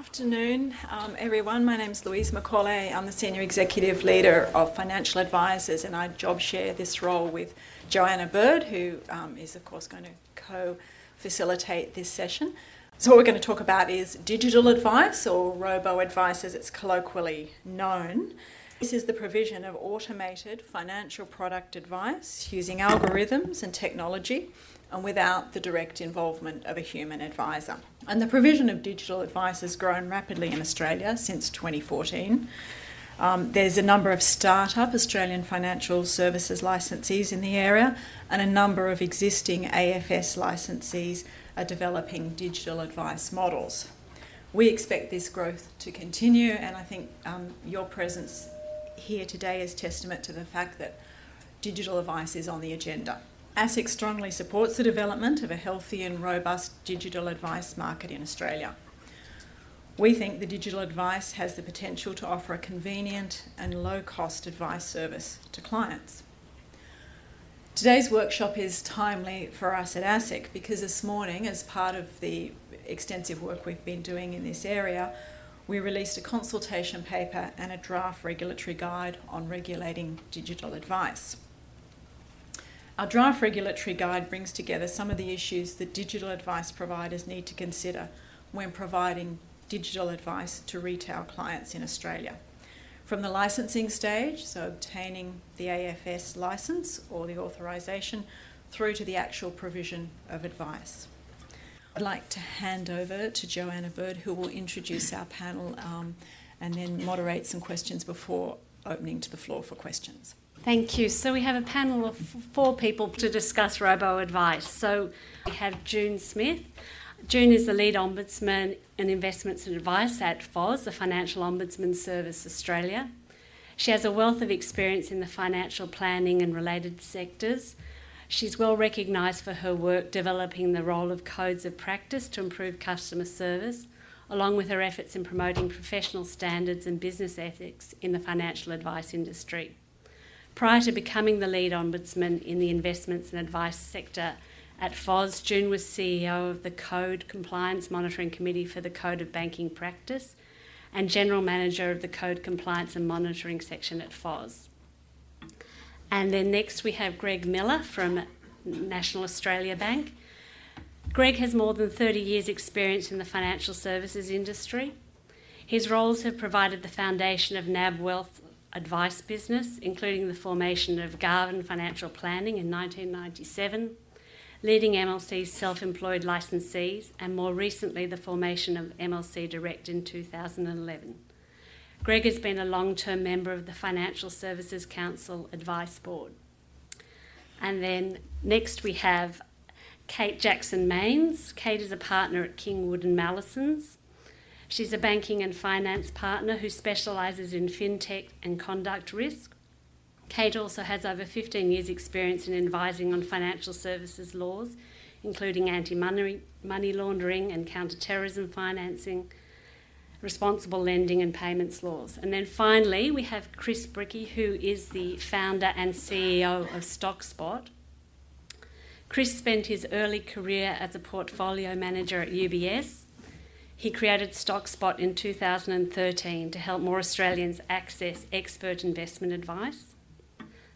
afternoon, um, everyone. My name is Louise Macaulay. I'm the Senior Executive Leader of Financial Advisors, and I job share this role with Joanna Bird, who um, is, of course, going to co facilitate this session. So, what we're going to talk about is digital advice, or robo advice as it's colloquially known. This is the provision of automated financial product advice using algorithms and technology and without the direct involvement of a human advisor. And the provision of digital advice has grown rapidly in Australia since 2014. Um, there's a number of start-up Australian financial services licensees in the area, and a number of existing AFS licensees are developing digital advice models. We expect this growth to continue, and I think um, your presence here today is testament to the fact that digital advice is on the agenda. ASIC strongly supports the development of a healthy and robust digital advice market in Australia. We think the digital advice has the potential to offer a convenient and low cost advice service to clients. Today's workshop is timely for us at ASIC because this morning, as part of the extensive work we've been doing in this area, we released a consultation paper and a draft regulatory guide on regulating digital advice. Our draft regulatory guide brings together some of the issues that digital advice providers need to consider when providing digital advice to retail clients in Australia. From the licensing stage, so obtaining the AFS license or the authorisation, through to the actual provision of advice. I'd like to hand over to Joanna Bird, who will introduce our panel um, and then moderate some questions before opening to the floor for questions. Thank you. So we have a panel of four people to discuss robo advice. So we have June Smith. June is the lead ombudsman in investments and advice at FOS, the Financial Ombudsman Service Australia. She has a wealth of experience in the financial planning and related sectors. She's well recognised for her work developing the role of codes of practice to improve customer service, along with her efforts in promoting professional standards and business ethics in the financial advice industry. Prior to becoming the lead ombudsman in the investments and advice sector at FOS, June was CEO of the Code Compliance Monitoring Committee for the Code of Banking Practice and General Manager of the Code Compliance and Monitoring section at FOS. And then next we have Greg Miller from National Australia Bank. Greg has more than 30 years' experience in the financial services industry. His roles have provided the foundation of NAB Wealth advice business, including the formation of Garvan Financial Planning in 1997, leading MLC's self employed licensees, and more recently the formation of MLC Direct in 2011. Greg has been a long term member of the Financial Services Council Advice Board. And then next we have Kate Jackson Maynes. Kate is a partner at Kingwood and Mallesons. She's a banking and finance partner who specialises in fintech and conduct risk. Kate also has over 15 years' experience in advising on financial services laws, including anti money laundering and counter terrorism financing, responsible lending and payments laws. And then finally, we have Chris Brycki, who is the founder and CEO of StockSpot. Chris spent his early career as a portfolio manager at UBS he created StockSpot in 2013 to help more Australians access expert investment advice.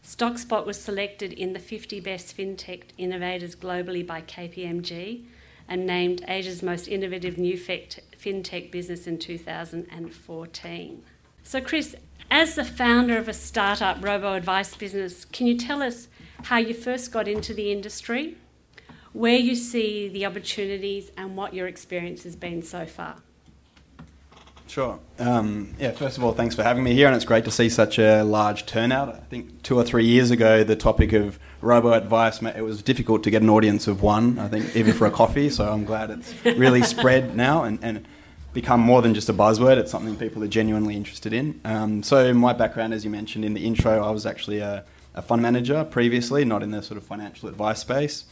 StockSpot was selected in the 50 Best FinTech Innovators globally by KPMG and named Asia's most innovative new fintech business in 2014. So, Chris, as the founder of a startup robo advice business, can you tell us how you first got into the industry where you see the opportunities and what your experience has been so far. Sure. Um, yeah, first of all, thanks for having me here, and it's great to see such a large turnout. I think two or three years ago, the topic of robo advice, it was difficult to get an audience of one, I think, even for a coffee, so I'm glad it's really spread now and, and become more than just a buzzword. It's something people are genuinely interested in. Um, so, my background, as you mentioned in the intro, I was actually a, a fund manager previously, not in the sort of financial advice space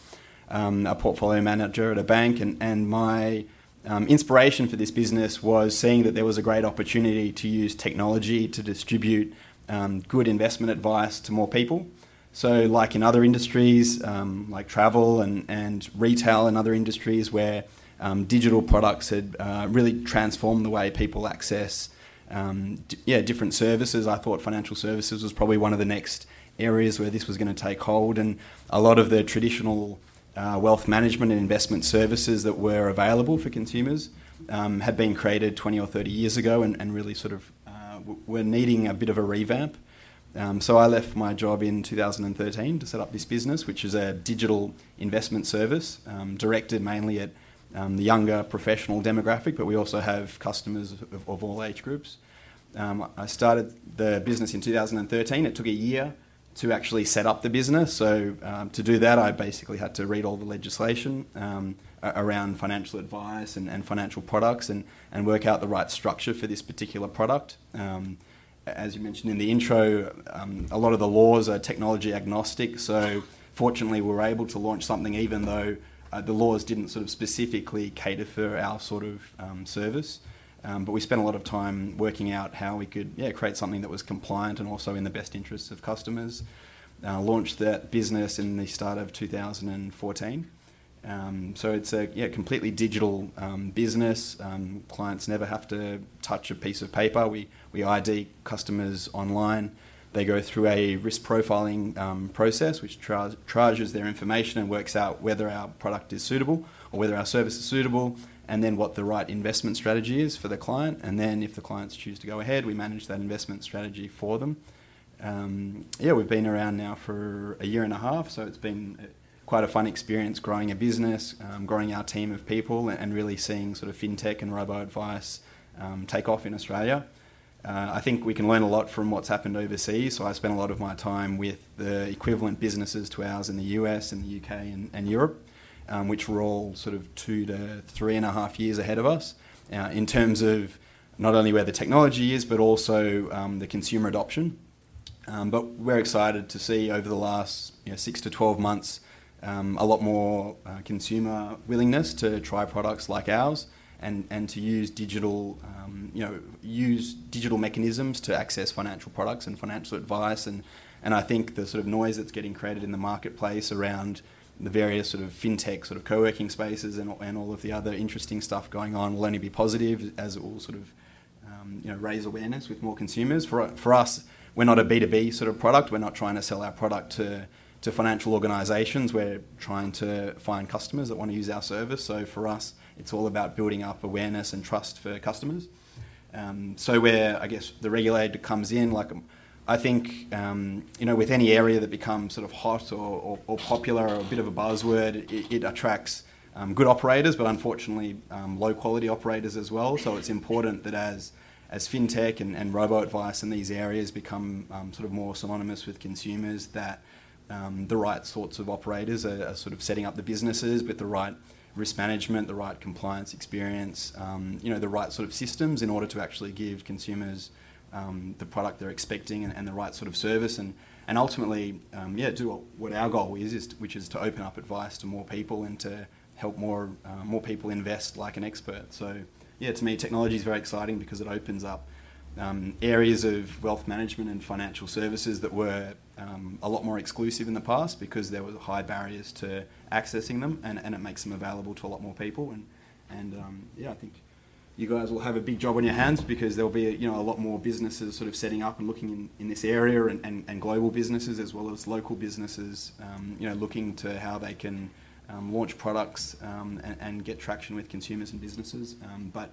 um, a portfolio manager at a bank, and, and my um, inspiration for this business was seeing that there was a great opportunity to use technology to distribute um, good investment advice to more people. So, like in other industries, um, like travel and, and retail and other industries where um, digital products had uh, really transformed the way people access um, d- yeah, different services. I thought financial services was probably one of the next areas where this was going to take hold, and a lot of the traditional uh, wealth management and investment services that were available for consumers um, had been created 20 or 30 years ago and, and really sort of uh, were needing a bit of a revamp. Um, so I left my job in 2013 to set up this business, which is a digital investment service um, directed mainly at um, the younger professional demographic, but we also have customers of, of all age groups. Um, I started the business in 2013. It took a year to actually set up the business. So um, to do that, I basically had to read all the legislation um, around financial advice and, and, financial products and, and work out the right structure for this particular product. Um, as you mentioned in the intro, um, a lot of the laws are technology agnostic. So fortunately, we were able to launch something even though uh, the laws didn't sort of specifically cater for our sort of um, service. Um, but we spent a lot of time working out how we could yeah, create something that was compliant and also in the best interests of customers. Uh, launched that business in the start of 2014. Um, so it's a yeah, completely digital um, business. Um, clients never have to touch a piece of paper. We, we ID customers online. They go through a risk profiling um, process which tra- charges their information and works out whether our product is suitable or whether our service is suitable and then what the right investment strategy is for the client. And then if the clients choose to go ahead, we manage that investment strategy for them. Um, yeah, we've been around now for a year and a half, so it's been uh, quite a fun experience growing a business, um, growing our team of people, and really seeing sort of fintech and robo advice um, take off in Australia. Uh, I think we can learn a lot from what's happened overseas. So I spent a lot of my time with the equivalent businesses to ours in the US and the UK and, and Europe um, which were all sort of two to three and a half years ahead of us uh, in terms of not only where the technology is, but also um, the consumer adoption. Um, but we're excited to see over the last you know, six to 12 months um, a lot more uh, consumer willingness to try products like ours and, and to use digital, um, you know, use digital mechanisms to access financial products and financial advice. And, and I think the sort of noise that's getting created in the marketplace around the various sort of fintech sort of co-working spaces and, and all of the other interesting stuff going on will only be positive as it will sort of um, you know raise awareness with more consumers. For for us, we're not a B two B sort of product. We're not trying to sell our product to to financial organisations. We're trying to find customers that want to use our service. So for us, it's all about building up awareness and trust for customers. Um, so where I guess the regulator comes in, like I think um, you know with any area that becomes sort of hot or, or, or popular or a bit of a buzzword, it, it attracts um, good operators, but unfortunately um, low quality operators as well. So it's important that as as fintech and, and robo advice in these areas become um, sort of more synonymous with consumers, that um, the right sorts of operators are, are, sort of setting up the businesses with the right risk management, the right compliance experience, um, you know, the right sort of systems in order to actually give consumers um, the product they're expecting and, and, the right sort of service. And and ultimately um, yeah do what, what, our goal is, is to, which is to open up advice to more people and to help more uh, more people invest like an expert. So yeah to me technology is very exciting because it opens up um, areas of wealth management and financial services that were um, a lot more exclusive in the past because there were high barriers to accessing them and, and it makes them available to a lot more people. And and um, yeah I think you guys will have a big job on your hands because there'll be you know a lot more businesses sort of setting up and looking in, in this area and, and, and global businesses as well as local businesses um, you know looking to how they can um, launch products um, and, and, get traction with consumers and businesses. Um, but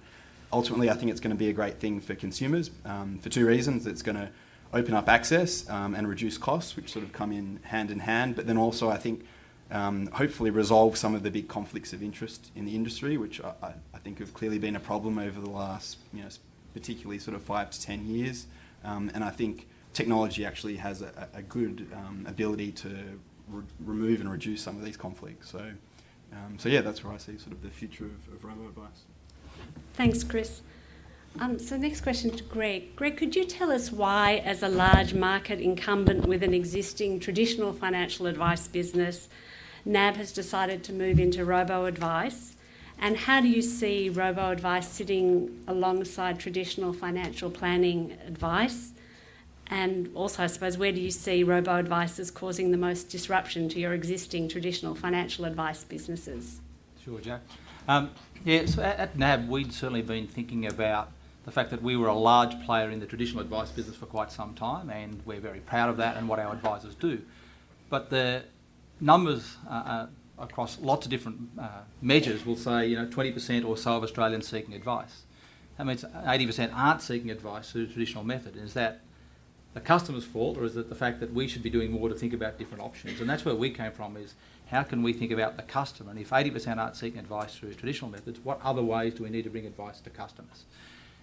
ultimately I think it's going to be a great thing for consumers um, for two reasons. It's going to open up access um, and reduce costs which sort of come in hand in hand. But then also I think um, hopefully resolve some of the big conflicts of interest in the industry, which I, I, think have clearly been a problem over the last, you know, particularly sort of five to ten years. Um, and I think technology actually has a, a good um, ability to re- remove and reduce some of these conflicts. So, um, so yeah, that's where I see sort of the future of, of robo advice. Thanks, Chris. Um, so, next question to Greg. Greg, could you tell us why, as a large market incumbent with an existing traditional financial advice business, NAB has decided to move into robo advice. And how do you see robo advice sitting alongside traditional financial planning advice? And also, I suppose, where do you see robo advice as causing the most disruption to your existing traditional financial advice businesses? Sure, Jack. Um, yeah, so at, at NAB, we'd certainly been thinking about the fact that we were a large player in the traditional advice business for quite some time, and we're very proud of that and what our advisors do. But the numbers uh, uh, across lots of different uh, measures will say, you know, 20% or so of Australians seeking advice. That means 80% aren't seeking advice through the traditional method. Is that the customer's fault, or is it the fact that we should be doing more to think about different options? And that's where we came from: is how can we think about the customer? And if 80% aren't seeking advice through traditional methods, what other ways do we need to bring advice to customers?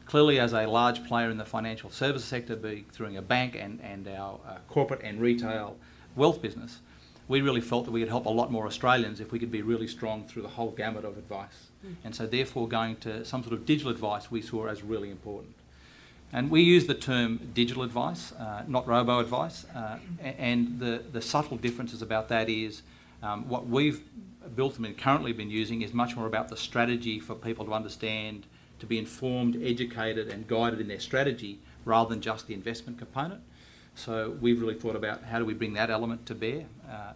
Clearly, as a large player in the financial services sector, be through a bank and, and our uh, corporate and retail wealth business, we really felt that we could help a lot more Australians if we could be really strong through the whole gamut of advice. Mm. And so, therefore, going to some sort of digital advice we saw as really important. And we use the term digital advice, uh, not robo advice. Uh, and the, the subtle differences about that is um, what we've built and currently been using is much more about the strategy for people to understand to be informed, educated, and guided in their strategy rather than just the investment component. So we've really thought about how do we bring that element to bear uh,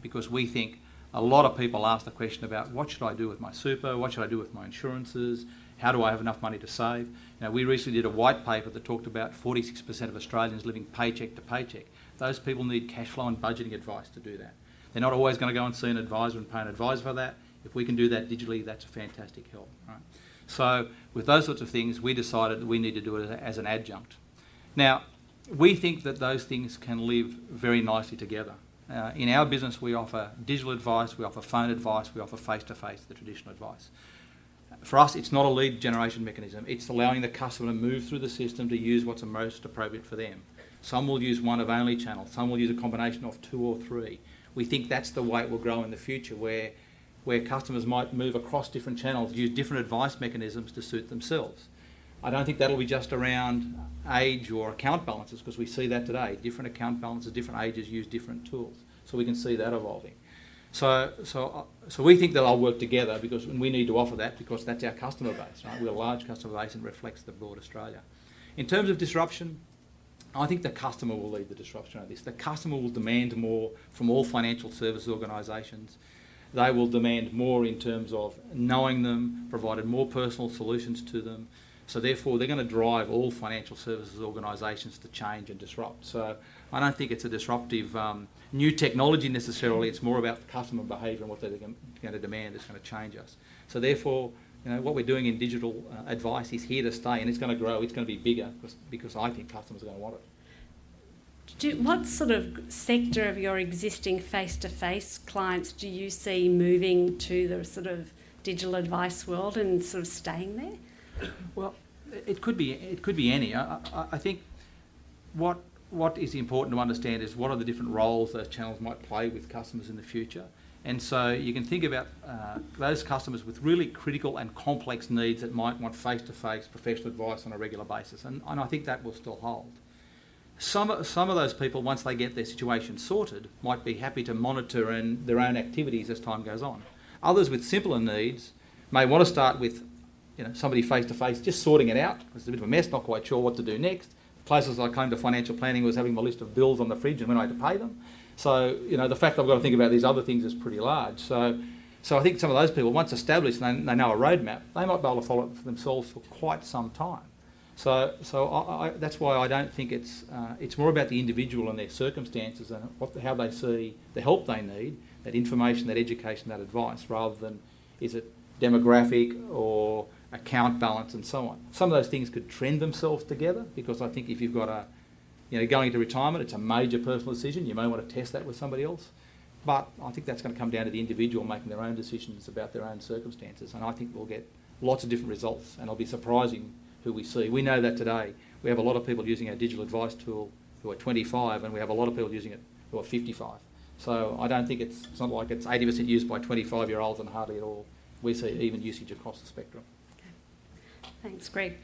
because we think a lot of people ask the question about what should I do with my super, what should I do with my insurances, how do I have enough money to save? You know, we recently did a white paper that talked about 46% of Australians living paycheck to paycheck. Those people need cash flow and budgeting advice to do that. They're not always going to go and see an advisor and pay an advisor for that. If we can do that digitally, that's a fantastic help. Right? So with those sorts of things, we decided that we need to do it as an adjunct. Now, we think that those things can live very nicely together. Uh, in our business, we offer digital advice, we offer phone advice, we offer face-to-face, the traditional advice. For us, it's not a lead generation mechanism. It's allowing the customer to move through the system to use what's most appropriate for them. Some will use one of only channels. Some will use a combination of two or three. We think that's the way it will grow in the future, where where customers might move across different channels, use different advice mechanisms to suit themselves. I don't think that'll be just around age or account balances because we see that today. Different account balances, different ages use different tools. So we can see that evolving. So, so, so we think that I'll work together because we need to offer that because that's our customer base. Right? We're a large customer base and reflects the broad Australia. In terms of disruption, I think the customer will lead the disruption of this. The customer will demand more from all financial services organisations they will demand more in terms of knowing them, providing more personal solutions to them. So therefore, they're going to drive all financial services organisations to change and disrupt. So I don't think it's a disruptive um, new technology necessarily. It's more about the customer behaviour and what they're going to demand is going to change us. So therefore, you know, what we're doing in digital uh, advice is here to stay, and it's going to grow. It's going to be bigger because, because I think customers are going to want it. Do, what sort of sector of your existing face to face clients do you see moving to the sort of digital advice world and sort of staying there? Well, it could be it could be any. I, I, I, think what what is important to understand is what are the different roles those channels might play with customers in the future. And so you can think about uh, those customers with really critical and complex needs that might want face to face professional advice on a regular basis. And, and I think that will still hold. Some, some of those people, once they get their situation sorted, might be happy to monitor and their own activities as time goes on. Others with simpler needs may want to start with you know, somebody face to face, just sorting it out. It's a bit of a mess, not quite sure what to do next. Places I came to financial planning was having my list of bills on the fridge and when I had to pay them. So, you know, the fact I've got to think about these other things is pretty large. So, so I think some of those people, once established and they, they know a roadmap, they might be able to follow it for themselves for quite some time. So, so I, I, that's why I don't think it's uh, it's more about the individual and their circumstances and what, how they see the help they need, that information, that education, that advice, rather than is it demographic or account balance and so on. Some of those things could trend themselves together because I think if you've got a, you know, going into retirement, it's a major personal decision. You may want to test that with somebody else. But I think that's going to come down to the individual making their own decisions about their own circumstances. And I think we'll get lots of different results and it'll be surprising who we see. We know that today. We have a lot of people using our digital advice tool who are 25, and we have a lot of people using it who are 55. So I don't think it's, it's not like it's 80% used by 25 year olds and hardly at all. We see even usage across the spectrum. Okay. Thanks, Greg.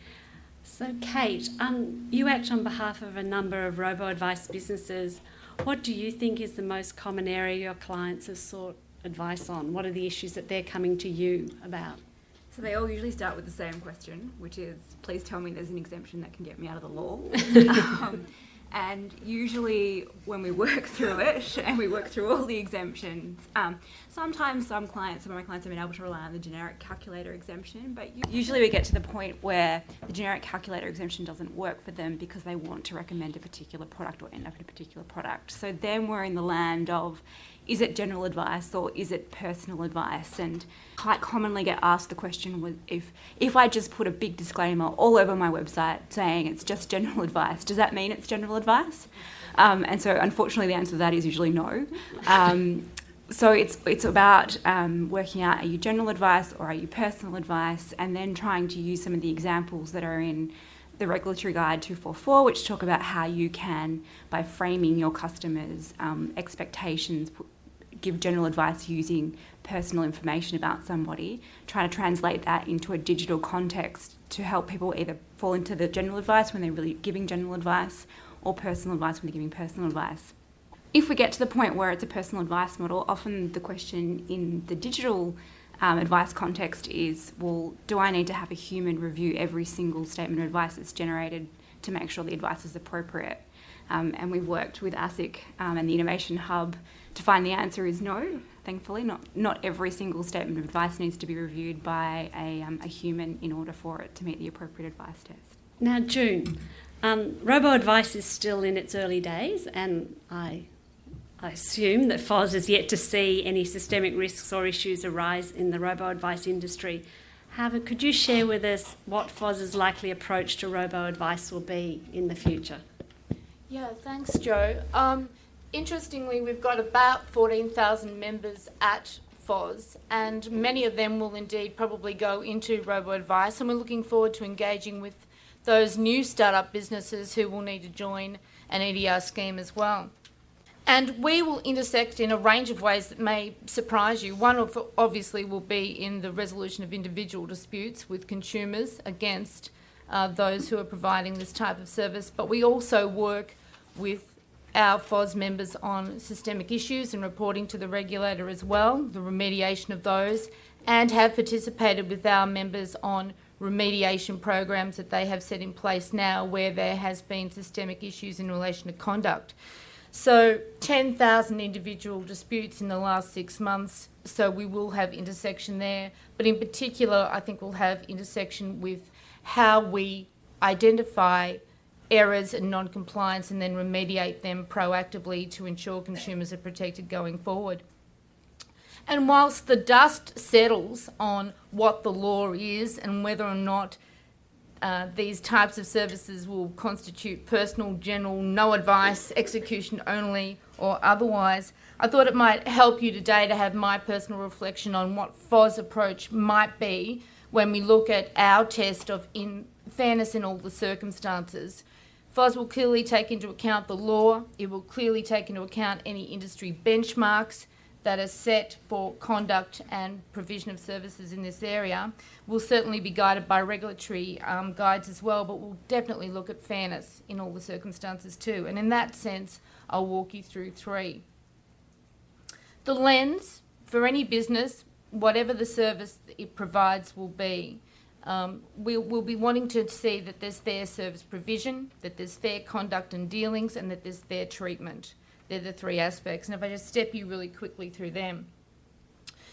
So, Kate, um, you act on behalf of a number of robo advice businesses. What do you think is the most common area your clients have sought advice on? What are the issues that they're coming to you about? So they all usually start with the same question, which is, please tell me there's an exemption that can get me out of the law. um, And usually, when we work through it and we work through all the exemptions, um, sometimes some clients, some of my clients have been able to rely on the generic calculator exemption, but usually we get to the point where the generic calculator exemption doesn't work for them because they want to recommend a particular product or end up in a particular product. So then we're in the land of is it general advice or is it personal advice? And quite commonly get asked the question if if I just put a big disclaimer all over my website saying it's just general advice, does that mean it's general advice? Um, and so unfortunately the answer to that is usually no. Um, so it's it's about um, working out are you general advice or are you personal advice, and then trying to use some of the examples that are in the regulatory guide 244, which talk about how you can, by framing your customers' um, expectations, give general advice using personal information about somebody, try to translate that into a digital context to help people either fall into the general advice when they're really giving general advice or personal advice when they're giving personal advice. If we get to the point where it's a personal advice model, often the question in the digital um, advice context is well, do I need to have a human review every single statement of advice that's generated to make sure the advice is appropriate? Um, and we've worked with ASIC um, and the Innovation Hub to find the answer is no. Thankfully, not not every single statement of advice needs to be reviewed by a, um, a human in order for it to meet the appropriate advice test. Now, June, um, robo advice is still in its early days, and I I assume that FOS is yet to see any systemic risks or issues arise in the robo advice industry. However, could you share with us what FOS's likely approach to robo advice will be in the future? Yeah, thanks, Joe. Um, interestingly, we've got about 14,000 members at FOS, and many of them will indeed probably go into robo advice, and we're looking forward to engaging with those new startup businesses who will need to join an EDR scheme as well. And we will intersect in a range of ways that may surprise you. One of obviously will be in the resolution of individual disputes with consumers against uh, those who are providing this type of service. But we also work with our FOS members on systemic issues and reporting to the regulator as well, the remediation of those, and have participated with our members on remediation programs that they have set in place now where there has been systemic issues in relation to conduct. So 10,000 individual disputes in the last six months. So we will have intersection there. But in particular, I think we'll have intersection with how we identify errors and non-compliance and then remediate them proactively to ensure consumers are protected going forward. And whilst the dust settles on what the law is and whether or not uh, these types of services will constitute personal, general, no advice, execution only, or otherwise. I thought it might help you today to have my personal reflection on what FOS approach might be when we look at our test of in fairness in all the circumstances. FOS will clearly take into account the law, it will clearly take into account any industry benchmarks, that are set for conduct and provision of services in this area will certainly be guided by regulatory um, guides as well, but we'll definitely look at fairness in all the circumstances too. And in that sense, I'll walk you through three. The lens for any business, whatever the service it provides will be, um, we'll, we'll, be wanting to see that there's fair service provision, that there's fair conduct and dealings, and that there's fair treatment. They're the three aspects. And if I just step you really quickly through them.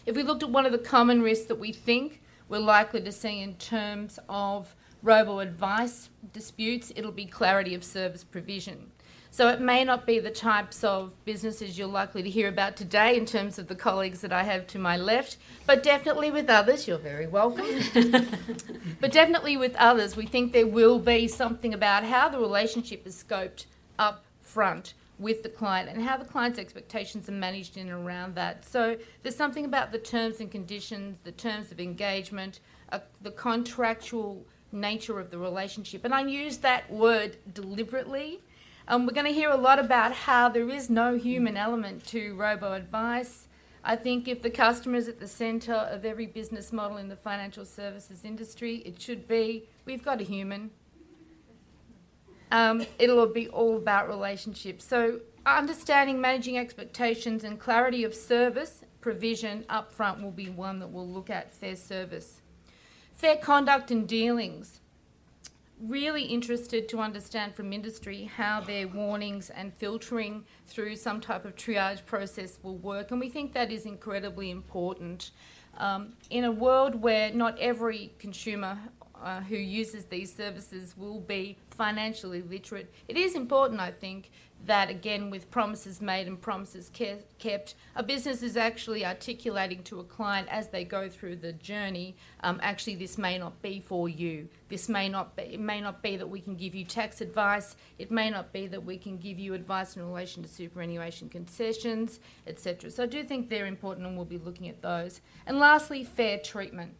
If we looked at one of the common risks that we think we're likely to see in terms of robo advice disputes, it'll be clarity of service provision. So it may not be the types of businesses you're likely to hear about today in terms of the colleagues that I have to my left, but definitely with others, you're very welcome. but definitely with others, we think there will be something about how the relationship is scoped up front with the client and how the client's expectations are managed in and around that. So there's something about the terms and conditions, the terms of engagement, uh, the contractual nature of the relationship. And I use that word deliberately. Um, we're going to hear a lot about how there is no human element to robo advice. I think if the customer is at the centre of every business model in the financial services industry, it should be we've got a human, um, it'll be all about relationships. So, understanding, managing expectations, and clarity of service provision up front will be one that we'll look at fair service. Fair conduct and dealings. Really interested to understand from industry how their warnings and filtering through some type of triage process will work, and we think that is incredibly important. Um, in a world where not every consumer uh, who uses these services will be financially literate, it is important, I think, that again, with promises made and promises kept, a business is actually articulating to a client as they go through the journey. Um, actually, this may not be for you. This may not be. It may not be that we can give you tax advice. It may not be that we can give you advice in relation to superannuation concessions, etc. So I do think they're important, and we'll be looking at those. And lastly, fair treatment.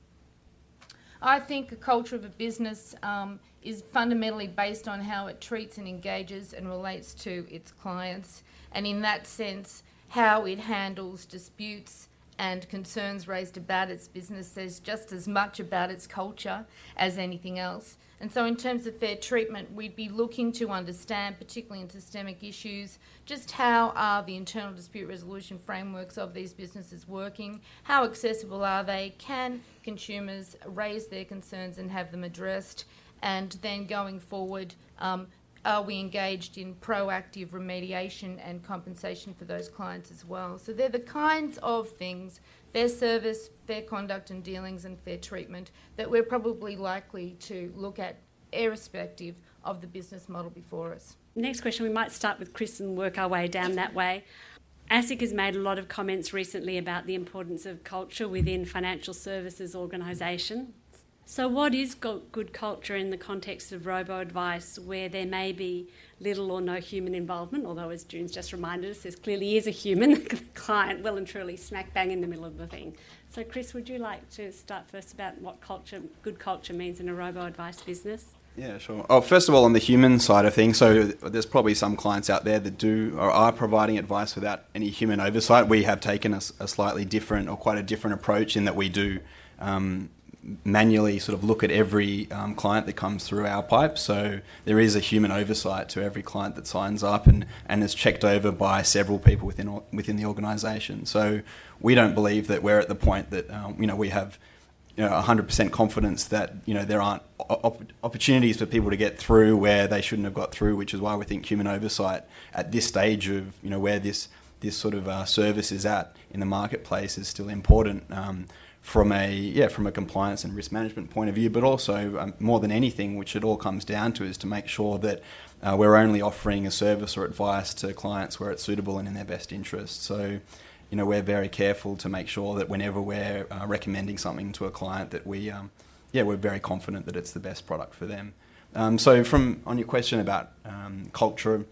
I think a culture of a business um, is fundamentally based on how it treats and engages and relates to its clients, and in that sense, how it handles disputes and concerns raised about its business says just as much about its culture as anything else. And so, in terms of fair treatment, we'd be looking to understand, particularly in systemic issues, just how are the internal dispute resolution frameworks of these businesses working? How accessible are they? Can consumers raise their concerns and have them addressed? And then going forward, um, are we engaged in proactive remediation and compensation for those clients as well? So they're the kinds of things, fair service, fair conduct and dealings and fair treatment, that we're probably likely to look at irrespective of the business model before us. Next question, we might start with Chris and work our way down that way. ASIC has made a lot of comments recently about the importance of culture within financial services organisations. So, what is good culture in the context of robo advice where there may be little or no human involvement? Although, as June's just reminded us, there clearly is a human client well and truly smack bang in the middle of the thing. So, Chris, would you like to start first about what culture, good culture means in a robo advice business? Yeah, sure. Oh, first of all, on the human side of things, so there's probably some clients out there that do or are providing advice without any human oversight. We have taken a, a slightly different or quite a different approach in that we do um, manually sort of look at every um, client that comes through our pipe. So there is a human oversight to every client that signs up and, and is checked over by several people within within the organisation. So we don't believe that we're at the point that um, you know we have you know 100% confidence that you know there aren't op- opportunities for people to get through where they shouldn't have got through, which is why we think human oversight at this stage of you know where this this sort of uh, service is at in the marketplace is still important. Um, from a yeah from a compliance and risk management point of view, but also um, more than anything, which it all comes down to, is to make sure that uh, we're only offering a service or advice to clients where it's suitable and in their best interest. So, you know, we're very careful to make sure that whenever we're uh, recommending something to a client, that we um, yeah we're very confident that it's the best product for them. Um, so, from on your question about um, culture.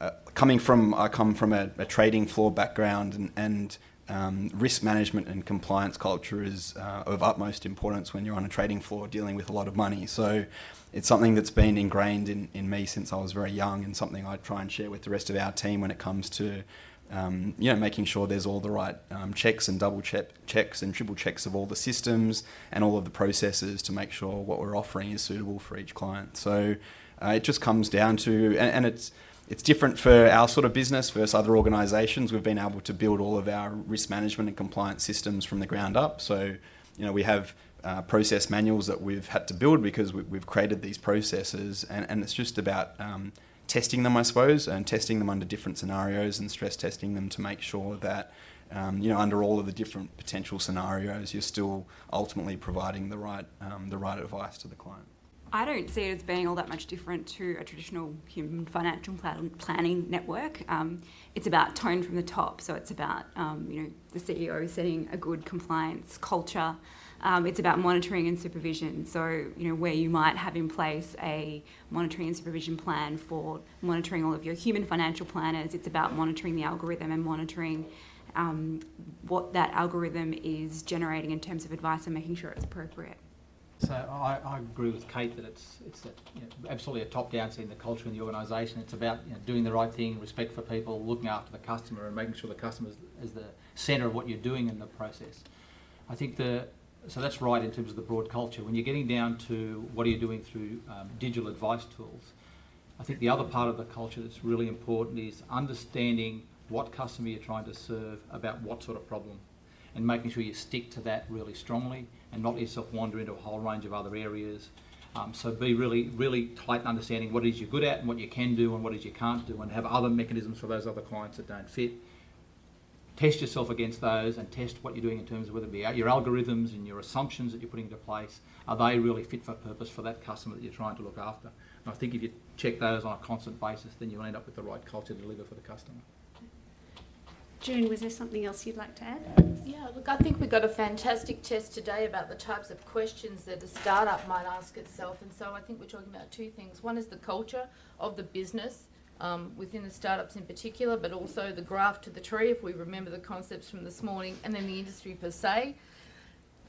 Uh, coming from, I come from a, a trading floor background, and, and um, risk management and compliance culture is uh, of utmost importance when you're on a trading floor dealing with a lot of money. So it's something that's been ingrained in, in me since I was very young and something I try and share with the rest of our team when it comes to um, you know, making sure there's all the right um, checks and double check, checks and triple checks of all the systems and all of the processes to make sure what we're offering is suitable for each client. So uh, it just comes down to, and, and it's it's different for our sort of business versus other organisations. We've been able to build all of our risk management and compliance systems from the ground up. So, you know, we have uh, process manuals that we've had to build because we, have created these processes, and, and it's just about um, testing them, I suppose, and testing them under different scenarios and stress testing them to make sure that. Um, you know, under all of the different potential scenarios, you're still ultimately providing the right um, the right advice to the client. I don't see it as being all that much different to a traditional human financial plan- planning network. Um, it's about tone from the top, so it's about um, you know the CEO setting a good compliance culture. Um, it's about monitoring and supervision. So you know where you might have in place a monitoring and supervision plan for monitoring all of your human financial planners. It's about monitoring the algorithm and monitoring um, what that algorithm is generating in terms of advice and making sure it's appropriate. So I, I, agree with Kate that it's it's a, you know, absolutely a top-down seeing the culture in the organisation. It's about you know, doing the right thing, respect for people, looking after the customer, and making sure the customer is the centre of what you're doing in the process. I think the so that's right in terms of the broad culture. When you're getting down to what are you doing through um, digital advice tools, I think the other part of the culture that's really important is understanding what customer you're trying to serve about what sort of problem, and making sure you stick to that really strongly and not let yourself wander into a whole range of other areas. Um, so be really, really tight in understanding what it is you're good at and what you can do and what it is you can't do, and have other mechanisms for those other clients that don't fit. Test yourself against those and test what you're doing in terms of whether it be your algorithms and your assumptions that you're putting into place. Are they really fit for purpose for that customer that you're trying to look after? And I think if you check those on a constant basis, then you'll end up with the right culture to deliver for the customer. June, was there something else you'd like to add? Yeah, look, I think we got a fantastic test today about the types of questions that a startup might ask itself. And so I think we're talking about two things. One is the culture of the business um, within the startups in particular, but also the graph to the tree, if we remember the concepts from this morning, and then the industry per se.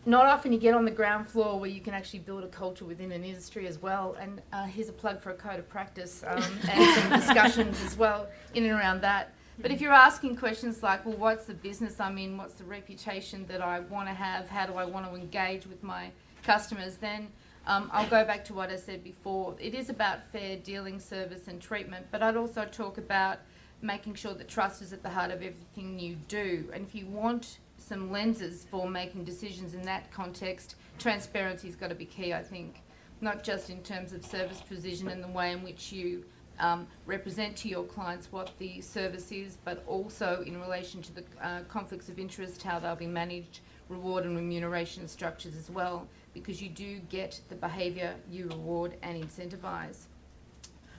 Not often you get on the ground floor where you can actually build a culture within an industry as well. And uh, here's a plug for a code of practice um, and some discussions as well in and around that. But if you're asking questions like, well, what's the business I'm in? What's the reputation that I want to have? How do I want to engage with my customers? Then um, I'll go back to what I said before. It is about fair dealing, service, and treatment, but I'd also talk about making sure that trust is at the heart of everything you do. And if you want some lenses for making decisions in that context, transparency's got to be key, I think, not just in terms of service precision and the way in which you um, represent to your clients what the service is, but also in relation to the uh, conflicts of interest, how they'll be managed, reward and remuneration structures as well, because you do get the behaviour you reward and incentivise.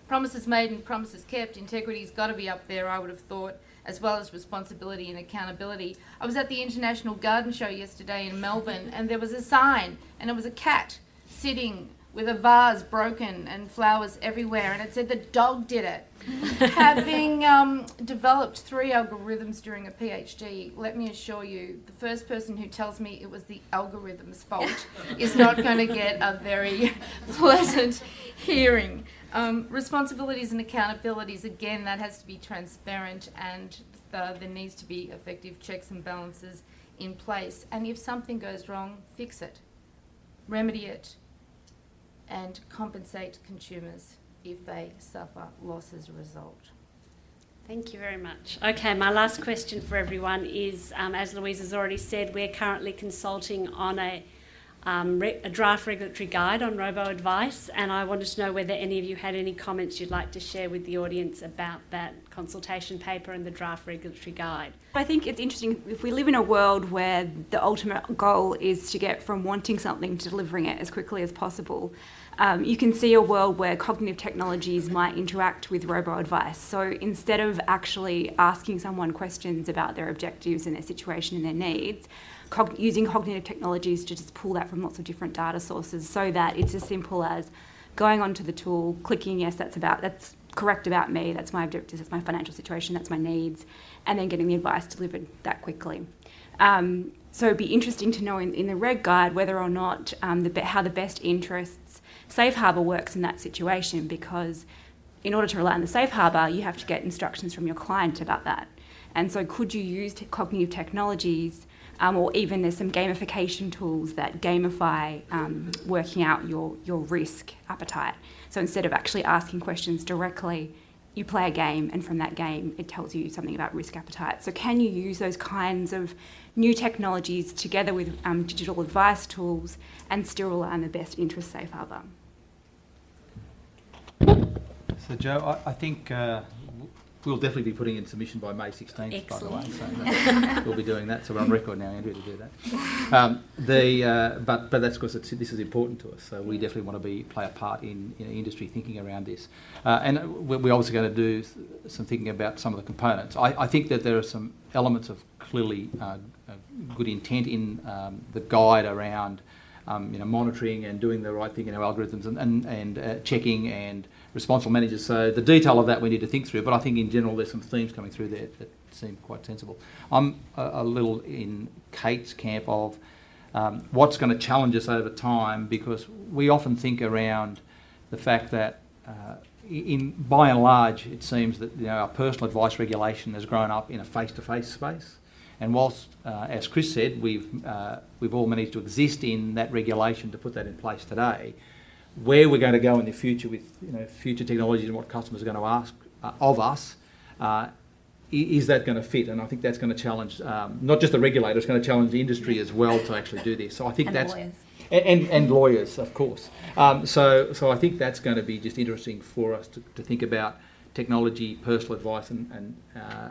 Promises made and promises kept, integrity's got to be up there, I would have thought, as well as responsibility and accountability. I was at the International Garden Show yesterday in Melbourne, and there was a sign, and it was a cat sitting with a vase broken and flowers everywhere, and it said the dog did it. Having um, developed three algorithms during a PhD, let me assure you, the first person who tells me it was the algorithm's fault is not going to get a very pleasant hearing. Um, responsibilities and accountabilities, again, that has to be transparent and the, there needs to be effective checks and balances in place. And if something goes wrong, fix it, remedy it, and compensate consumers if they suffer loss as a result. Thank you very much. Okay, my last question for everyone is um, as Louise has already said, we're currently consulting on a, um, a draft regulatory guide on robo advice, and I wanted to know whether any of you had any comments you'd like to share with the audience about that consultation paper and the draft regulatory guide. I think it's interesting if we live in a world where the ultimate goal is to get from wanting something to delivering it as quickly as possible um, you can see a world where cognitive technologies might interact with robo advice. So instead of actually asking someone questions about their objectives and their situation and their needs, cog- using cognitive technologies to just pull that from lots of different data sources so that it's as simple as going onto the tool, clicking yes, that's about that's correct about me, that's my objectives, that's my financial situation, that's my needs, and then getting the advice delivered that quickly. Um, so it'd be interesting to know in, in the reg guide whether or not um, the, how the best interests Safe Harbour works in that situation because in order to rely on the Safe Harbour, you have to get instructions from your client about that. And so, could you use cognitive technologies, um, or even there's some gamification tools that gamify um, working out your, your risk appetite? So, instead of actually asking questions directly, you play a game, and from that game, it tells you something about risk appetite. So, can you use those kinds of new technologies together with um, digital advice tools and still rely on the best interest safe harbour? So, Joe, I, I think uh, we'll definitely be putting in submission by May 16th, Excellent. by the way. So we'll be doing that. So we're on record now, Andrew, to do that. Um, the, uh, but, but that's because this is important to us. So we definitely want to be play a part in, in industry thinking around this. Uh, and we're obviously going to do some thinking about some of the components. I, I think that there are some elements of clearly uh, good intent in um, the guide around um, you know, monitoring and doing the right thing in our algorithms and, and, and uh, checking and responsible managers. So the detail of that we need to think through, but I think in general there's some themes coming through there that seem quite sensible. I'm a, a little in Kate's camp of um, what's going to challenge us over time because we often think around the fact that uh, in by and large it seems that you know, our personal advice regulation has grown up in a face-to-face space. And whilst, uh, as Chris said, we've, uh, we've all managed to exist in that regulation to put that in place today, where we're going to go in the future with you know, future technologies and what customers are going to ask uh, of us, uh, is that going to fit? And I think that's going to challenge um, not just the regulator, it's going to challenge the industry as well to actually do this. So I think and that's lawyers. and, and lawyers, of course. Um, so, so I think that's going to be just interesting for us to, to think about technology, personal advice, and, and uh,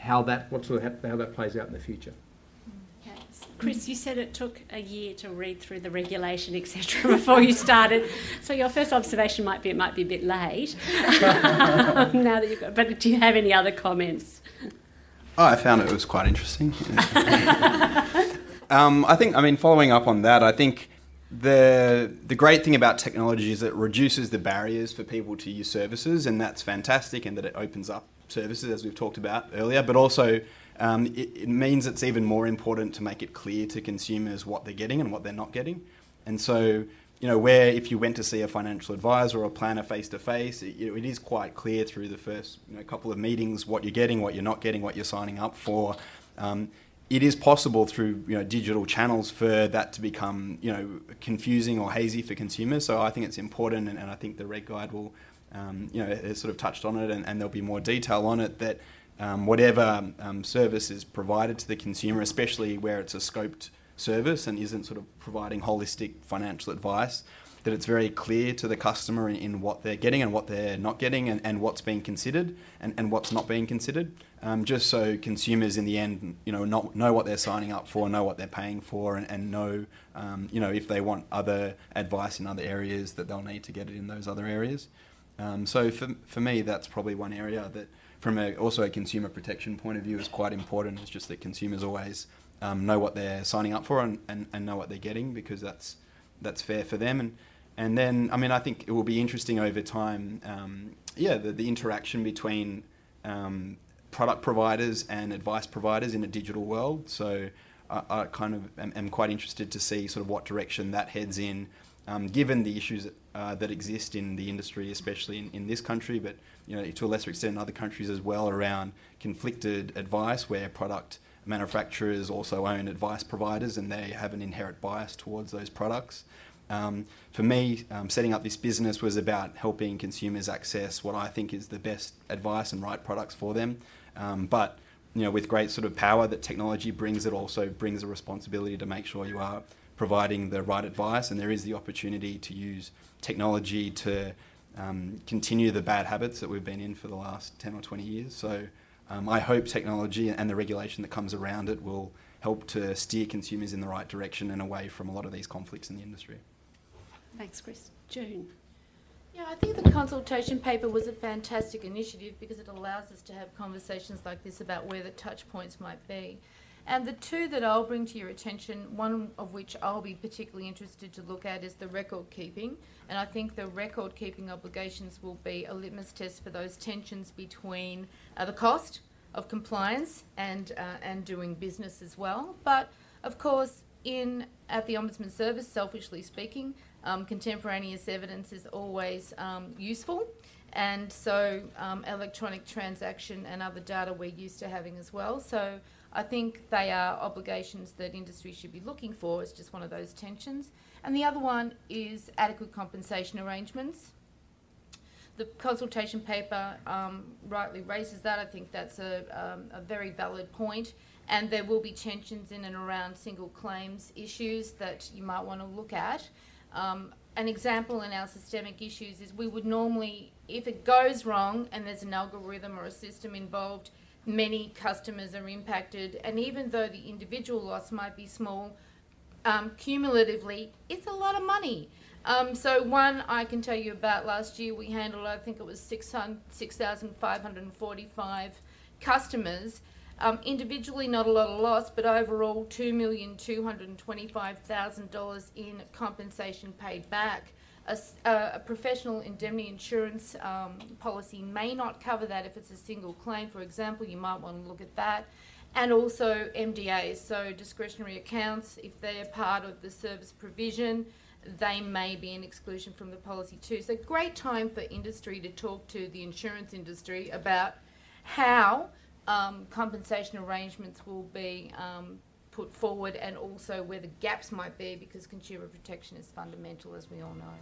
how that what sort of how that plays out in the future. Okay. Chris, you said it took a year to read through the regulation, etc., before you started. So your first observation might be it might be a bit late. now that you've got, but do you have any other comments? Oh, I found it was quite interesting. um, I think, I mean, following up on that, I think the the great thing about technology is it reduces the barriers for people to use services, and that's fantastic, and that it opens up services as we've talked about earlier. But also, um, it, it, means it's even more important to make it clear to consumers what they're getting and what they're not getting. And so, you know, where if you went to see a financial advisor or a planner face to face, it is quite clear through the first you know, couple of meetings what you're getting, what you're not getting, what you're signing up for. Um, it is possible through you know digital channels for that to become you know confusing or hazy for consumers. So I think it's important, and, and I think the Reg Guide will um, you know it sort of touched on it, and, and, there'll be more detail on it that um, whatever um, service is provided to the consumer, especially where it's a scoped service and isn't sort of providing holistic financial advice, that it's very clear to the customer in, in what they're getting and what they're not getting and, and what's being considered and, and what's not being considered um, just so consumers in the end, you know, not, know what they're signing up for, know what they're paying for, and, and know, um, you know, if they want other advice in other areas that they'll need to get it in those other areas. Um, so for, for me, that's probably one area that, from a, also a consumer protection point of view, is quite important. It's just that consumers always um, know what they're signing up for and, and, and know what they're getting because that's that's fair for them. And and then, I mean, I think it will be interesting over time. Um, yeah, the, the interaction between um, product providers and advice providers in a digital world. So I, I kind of am, am, quite interested to see sort of what direction that heads in, um, given the issues uh, that exist in the industry, especially in, in this country, but you know to a lesser extent in other countries as well, around conflicted advice where product manufacturers also own advice providers and they have an inherent bias towards those products. Um, for me, um, setting up this business was about helping consumers access what I think is the best advice and right products for them. Um, but you know, with great sort of power that technology brings, it also brings a responsibility to make sure you are providing the right advice, and there is the opportunity to use technology to um, continue the bad habits that we've been in for the last 10 or 20 years. So um, I hope technology and the regulation that comes around it will help to steer consumers in the right direction and away from a lot of these conflicts in the industry. Thanks, Chris. June. Yeah, I think the consultation paper was a fantastic initiative because it allows us to have conversations like this about where the touch points might be. And the two that I'll bring to your attention, one of which I'll be particularly interested to look at is the record keeping. And I think the record keeping obligations will be a litmus test for those tensions between uh, the cost of compliance and, uh, and doing business as well. But of course, in at the Ombudsman Service, selfishly speaking, um, contemporaneous evidence is always um, useful. And so um, electronic transaction and other data we're used to having as well. So I think they are obligations that industry should be looking for. It's just one of those tensions. And the other one is adequate compensation arrangements. The consultation paper um, rightly raises that. I think that's a, um, a very valid point. And there will be tensions in and around single claims issues that you might want to look at. Um, an example in our systemic issues is we would normally, if it goes wrong and there's an algorithm or a system involved, many customers are impacted. And even though the individual loss might be small, um, cumulatively, it's a lot of money. Um, so one I can tell you about last year, we handled, I think it was 6,545 customers um, individually, not a lot of loss, but overall, $2,225,000 in compensation paid back. A, a, professional indemnity insurance um, policy may not cover that if it's a single claim. For example, you might want to look at that. And also MDAs, so discretionary accounts, if they're part of the service provision, they may be an exclusion from the policy too. So, great time for industry to talk to the insurance industry about how um, compensation arrangements will be um, put forward and also where the gaps might be because consumer protection is fundamental, as we all know.